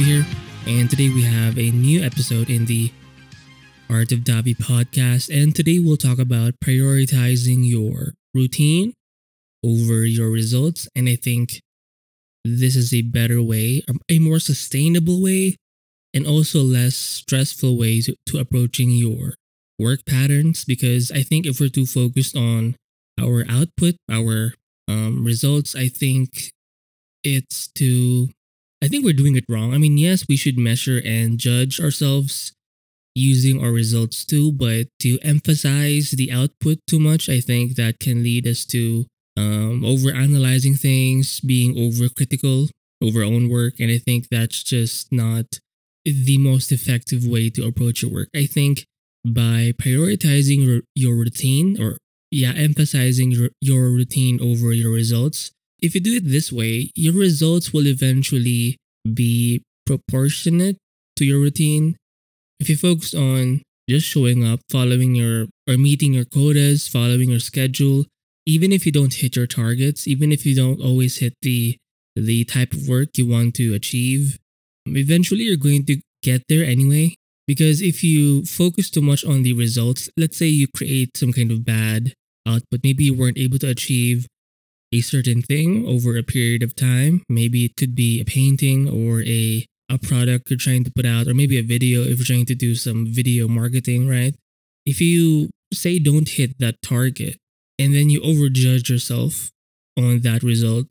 Here, and today we have a new episode in the Art of Davey podcast. And today we'll talk about prioritizing your routine over your results. And I think this is a better way, um, a more sustainable way, and also less stressful way to, to approaching your work patterns. Because I think if we're too focused on our output, our um, results, I think it's too I think we're doing it wrong. I mean, yes, we should measure and judge ourselves using our results too, but to emphasize the output too much, I think that can lead us to um, over analyzing things, being overcritical over our own work. And I think that's just not the most effective way to approach your work. I think by prioritizing your routine or yeah, emphasizing your, your routine over your results, if you do it this way, your results will eventually be proportionate to your routine. If you focus on just showing up, following your or meeting your quotas, following your schedule, even if you don't hit your targets, even if you don't always hit the the type of work you want to achieve, eventually you're going to get there anyway. Because if you focus too much on the results, let's say you create some kind of bad output, maybe you weren't able to achieve a certain thing over a period of time. Maybe it could be a painting or a a product you're trying to put out, or maybe a video if you're trying to do some video marketing, right? If you say don't hit that target and then you overjudge yourself on that result,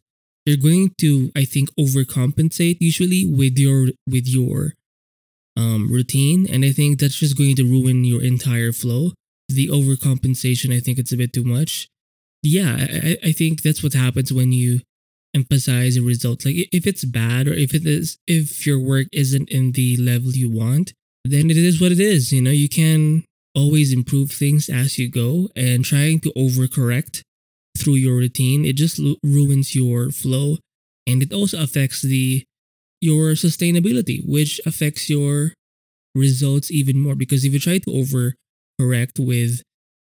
you're going to, I think, overcompensate usually with your with your um, routine, and I think that's just going to ruin your entire flow. The overcompensation, I think, it's a bit too much yeah, I, I think that's what happens when you emphasize a result. Like if it's bad or if it is if your work isn't in the level you want, then it is what it is. You know, you can always improve things as you go and trying to overcorrect through your routine, it just ruins your flow and it also affects the your sustainability, which affects your results even more because if you try to overcorrect with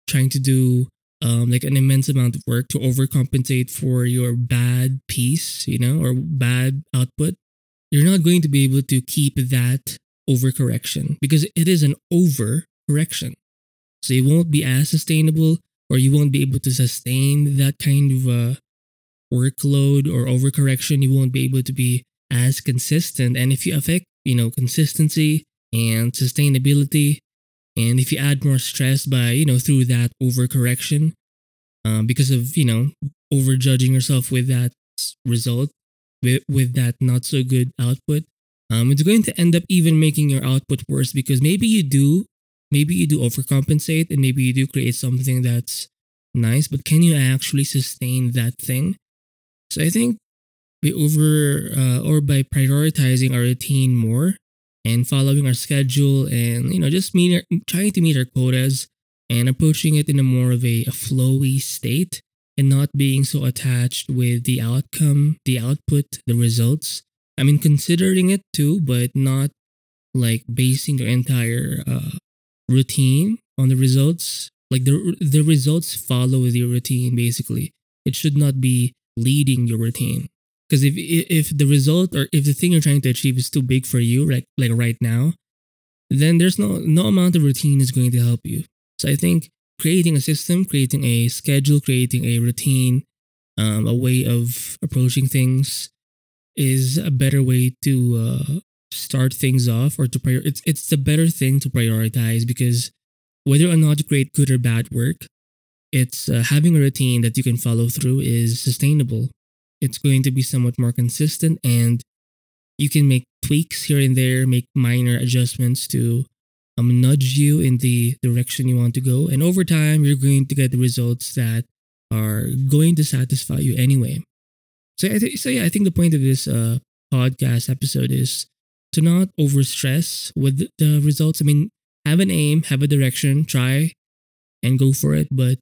trying to do um, like an immense amount of work to overcompensate for your bad piece, you know, or bad output, you're not going to be able to keep that overcorrection because it is an overcorrection. So it won't be as sustainable or you won't be able to sustain that kind of uh, workload or overcorrection. You won't be able to be as consistent. And if you affect, you know, consistency and sustainability, and if you add more stress by, you know, through that overcorrection, um, because of, you know, overjudging yourself with that result, with, with that not so good output, um, it's going to end up even making your output worse because maybe you do, maybe you do overcompensate and maybe you do create something that's nice, but can you actually sustain that thing? So I think by over uh, or by prioritizing our routine more, and following our schedule and you know just meet our, trying to meet our quotas and approaching it in a more of a, a flowy state and not being so attached with the outcome the output the results. I mean considering it too but not like basing your entire uh, routine on the results. Like the the results follow the routine basically. It should not be leading your routine because if if the result or if the thing you're trying to achieve is too big for you, like like right now, then there's no no amount of routine is going to help you. So I think creating a system, creating a schedule, creating a routine, um, a way of approaching things is a better way to uh, start things off or to prior. It's it's the better thing to prioritize because whether or not you create good or bad work, it's uh, having a routine that you can follow through is sustainable it's going to be somewhat more consistent and you can make tweaks here and there, make minor adjustments to um, nudge you in the direction you want to go. And over time, you're going to get the results that are going to satisfy you anyway. So, I th- so yeah, I think the point of this uh, podcast episode is to not overstress with the results. I mean, have an aim, have a direction, try and go for it. But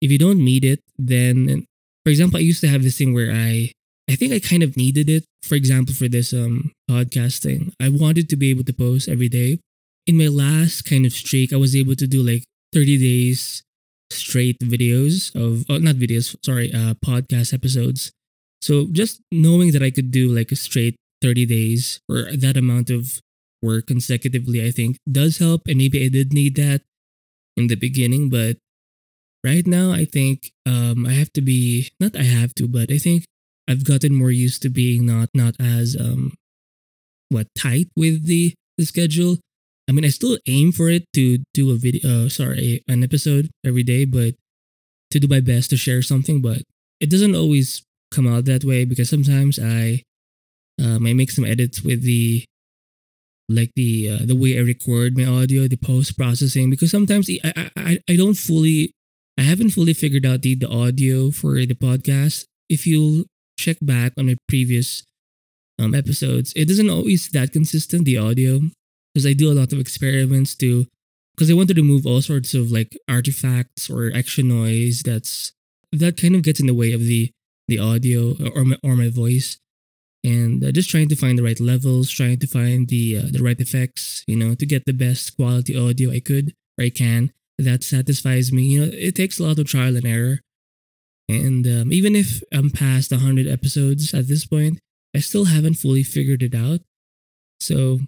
if you don't meet it, then for example, I used to have this thing where I I think I kind of needed it. For example, for this um podcasting, I wanted to be able to post every day. In my last kind of streak, I was able to do like 30 days straight videos of oh, not videos, sorry, uh podcast episodes. So just knowing that I could do like a straight 30 days or that amount of work consecutively, I think does help. And maybe I did need that in the beginning, but right now I think um, I have to be not I have to, but I think I've gotten more used to being not not as um what tight with the the schedule. I mean, I still aim for it to do a video, uh, sorry, an episode every day, but to do my best to share something. But it doesn't always come out that way because sometimes I um, I make some edits with the like the uh, the way I record my audio, the post processing. Because sometimes I, I I don't fully I haven't fully figured out the the audio for the podcast. If you'll check back on my previous um, episodes, it isn't always that consistent the audio because I do a lot of experiments to because I want to remove all sorts of like artifacts or extra noise that's that kind of gets in the way of the the audio or my, or my voice and uh, just trying to find the right levels trying to find the uh, the right effects you know to get the best quality audio I could or I can that satisfies me you know it takes a lot of trial and error and um, even if I'm past 100 episodes at this point I still haven't fully figured it out so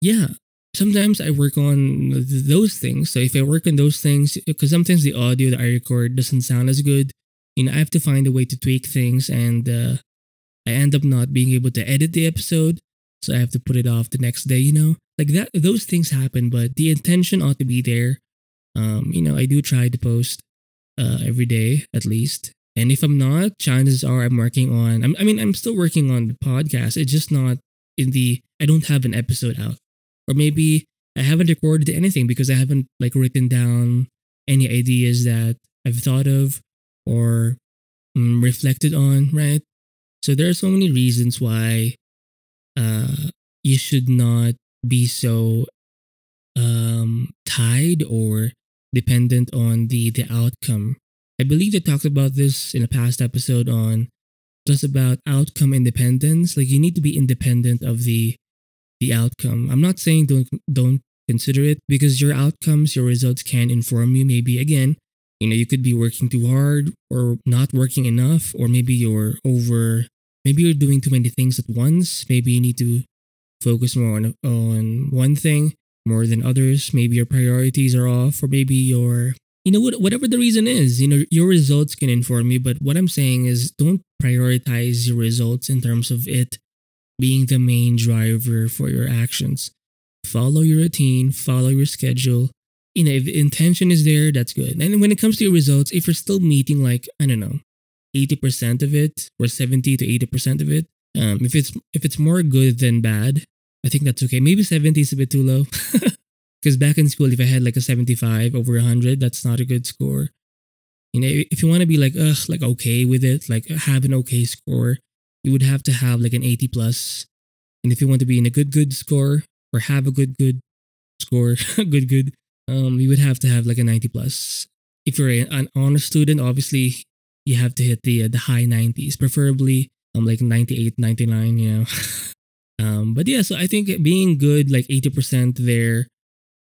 yeah sometimes I work on those things. So if I work on those things, because sometimes the audio that I record doesn't sound as good, you know, I have to find a way to tweak things, and uh, I end up not being able to edit the episode, so I have to put it off the next day. You know, like that. Those things happen, but the intention ought to be there. Um, you know, I do try to post uh, every day at least. And if I'm not, chances are I'm working on. I'm, I mean, I'm still working on the podcast. It's just not in the. I don't have an episode out or maybe I haven't recorded anything because I haven't like written down any ideas that I've thought of or um, reflected on, right? So there are so many reasons why uh, you should not be so um, tied or dependent on the the outcome. I believe they talked about this in a past episode on just about outcome independence. Like you need to be independent of the the outcome. I'm not saying don't don't consider it because your outcomes, your results can inform you. Maybe again, you know, you could be working too hard or not working enough, or maybe you're over maybe you're doing too many things at once. Maybe you need to focus more on on one thing more than others. Maybe your priorities are off, or maybe your you know what whatever the reason is, you know, your results can inform you. But what I'm saying is don't prioritize your results in terms of it being the main driver for your actions. Follow your routine, follow your schedule. You know, if intention is there, that's good. And when it comes to your results, if you're still meeting like, I don't know, 80% of it or 70 to 80% of it, um, if it's if it's more good than bad, I think that's okay. Maybe 70 is a bit too low. Because back in school, if I had like a 75 over 100, that's not a good score. You know, if you want to be like, ugh, like okay with it, like have an okay score, you would have to have like an 80 plus. And if you want to be in a good, good score or have a good, good score, good, good, um, you would have to have like a 90 plus. If you're an honor student, obviously you have to hit the uh, the high 90s, preferably um like 98, 99, you know. um, but yeah, so I think being good like 80% there,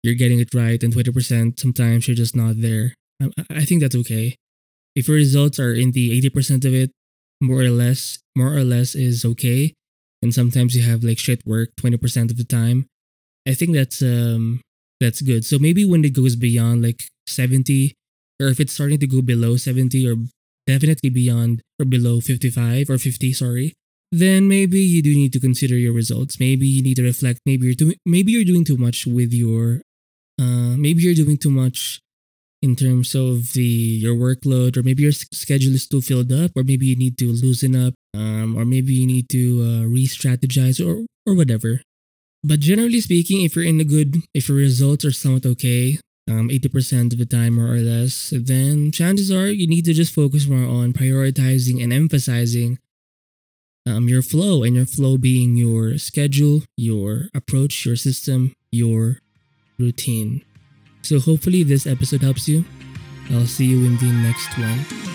you're getting it right, and 20% sometimes you're just not there. I, I think that's okay. If your results are in the 80% of it, more or less more or less is okay and sometimes you have like shit work 20% of the time i think that's um that's good so maybe when it goes beyond like 70 or if it's starting to go below 70 or definitely beyond or below 55 or 50 sorry then maybe you do need to consider your results. Maybe you need to reflect. Maybe you're doing maybe you're doing too much with your uh maybe you're doing too much in terms of the your workload or maybe your schedule is too filled up or maybe you need to loosen up um, or maybe you need to uh, re-strategize or or whatever. But generally speaking if you're in a good if your results are somewhat okay um, 80% of the time more or less then chances are you need to just focus more on prioritizing and emphasizing um, your flow and your flow being your schedule your approach your system your routine so hopefully this episode helps you. I'll see you in the next one.